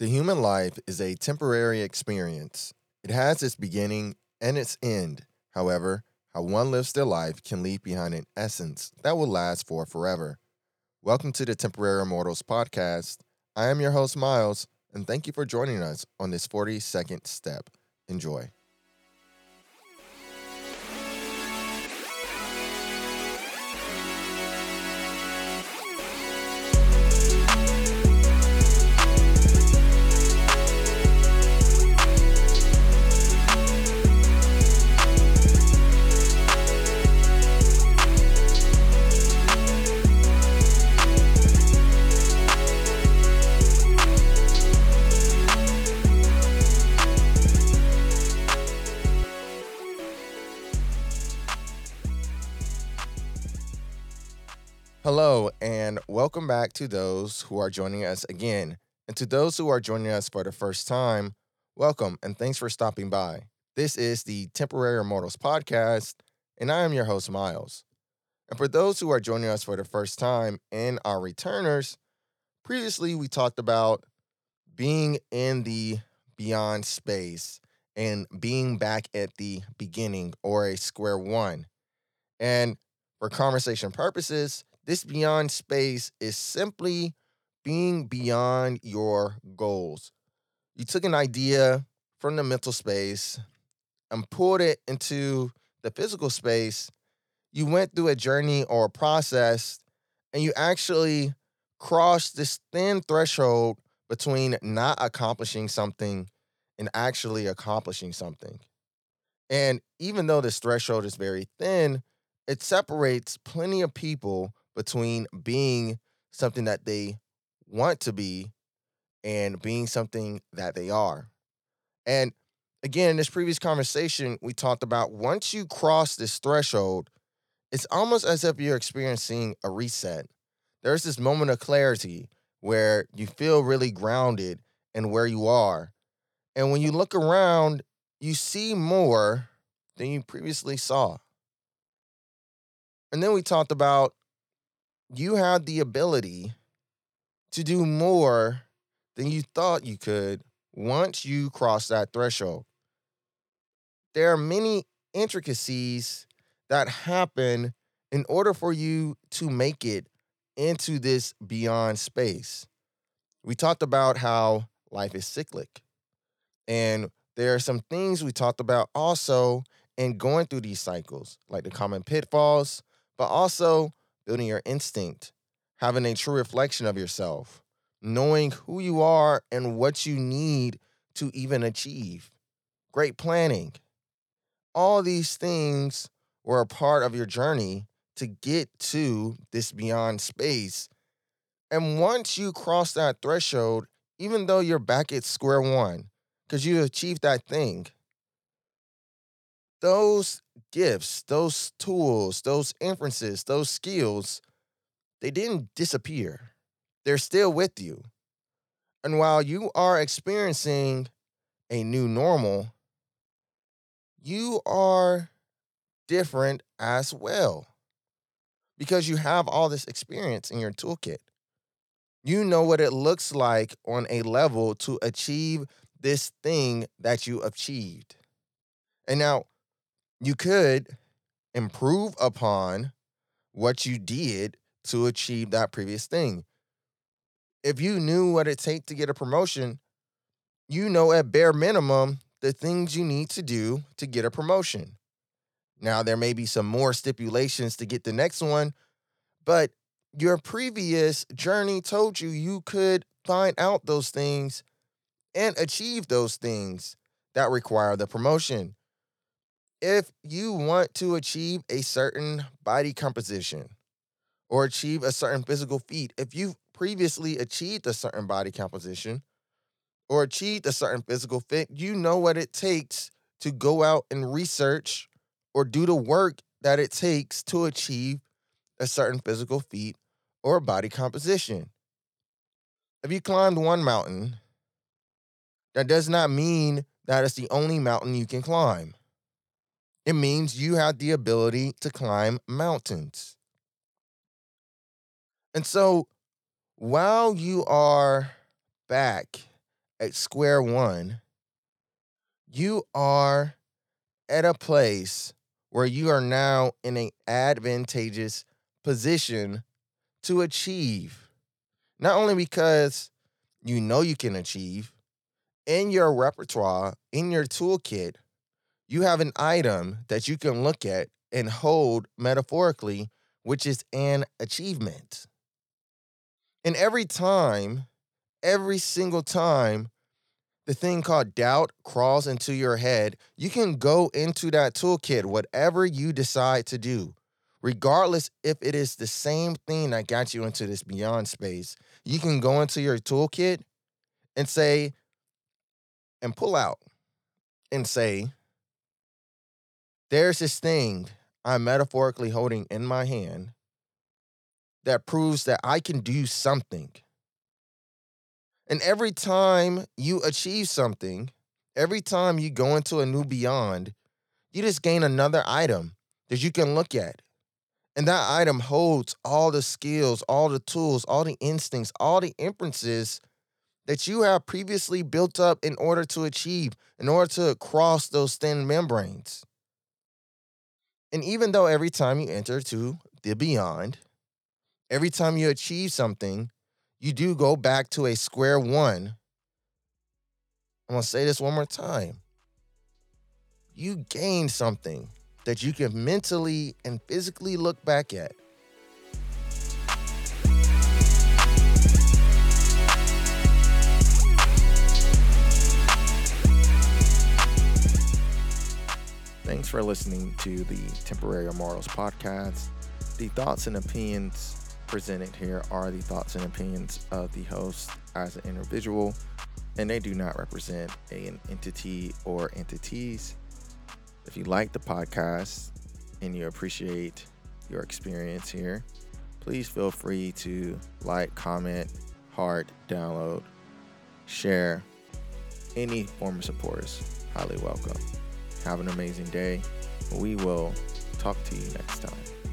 The human life is a temporary experience. It has its beginning and its end. However, how one lives their life can leave behind an essence that will last for forever. Welcome to the Temporary Immortals podcast. I am your host, Miles, and thank you for joining us on this 40 second step. Enjoy. Welcome back to those who are joining us again. And to those who are joining us for the first time, welcome and thanks for stopping by. This is the Temporary Immortals podcast, and I am your host, Miles. And for those who are joining us for the first time and our returners, previously we talked about being in the beyond space and being back at the beginning or a square one. And for conversation purposes, this beyond space is simply being beyond your goals. You took an idea from the mental space and pulled it into the physical space. You went through a journey or a process and you actually crossed this thin threshold between not accomplishing something and actually accomplishing something. And even though this threshold is very thin, it separates plenty of people between being something that they want to be and being something that they are. And again, in this previous conversation, we talked about once you cross this threshold, it's almost as if you're experiencing a reset. There's this moment of clarity where you feel really grounded in where you are. And when you look around, you see more than you previously saw. And then we talked about you have the ability to do more than you thought you could once you cross that threshold. There are many intricacies that happen in order for you to make it into this beyond space. We talked about how life is cyclic. And there are some things we talked about also in going through these cycles, like the common pitfalls, but also building your instinct, having a true reflection of yourself, knowing who you are and what you need to even achieve, great planning. All these things were a part of your journey to get to this beyond space. And once you cross that threshold, even though you're back at square one, because you achieved that thing, those gifts, those tools, those inferences, those skills, they didn't disappear. They're still with you. And while you are experiencing a new normal, you are different as well because you have all this experience in your toolkit. You know what it looks like on a level to achieve this thing that you achieved. And now, you could improve upon what you did to achieve that previous thing. If you knew what it takes to get a promotion, you know at bare minimum the things you need to do to get a promotion. Now, there may be some more stipulations to get the next one, but your previous journey told you you could find out those things and achieve those things that require the promotion if you want to achieve a certain body composition or achieve a certain physical feat, if you've previously achieved a certain body composition or achieved a certain physical fit, you know what it takes to go out and research or do the work that it takes to achieve a certain physical feat or body composition. If you climbed one mountain, that does not mean that it's the only mountain you can climb. It means you have the ability to climb mountains. And so while you are back at square one, you are at a place where you are now in an advantageous position to achieve. Not only because you know you can achieve, in your repertoire, in your toolkit, you have an item that you can look at and hold metaphorically, which is an achievement. And every time, every single time the thing called doubt crawls into your head, you can go into that toolkit, whatever you decide to do, regardless if it is the same thing that got you into this beyond space. You can go into your toolkit and say, and pull out and say, there's this thing I'm metaphorically holding in my hand that proves that I can do something. And every time you achieve something, every time you go into a new beyond, you just gain another item that you can look at. And that item holds all the skills, all the tools, all the instincts, all the inferences that you have previously built up in order to achieve, in order to cross those thin membranes. And even though every time you enter to the beyond, every time you achieve something, you do go back to a square one. I'm to say this one more time. You gain something that you can mentally and physically look back at. For listening to the Temporary Immortals podcast. The thoughts and opinions presented here are the thoughts and opinions of the host as an individual, and they do not represent an entity or entities. If you like the podcast and you appreciate your experience here, please feel free to like, comment, heart, download, share. Any form of support is highly welcome. Have an amazing day. We will talk to you next time.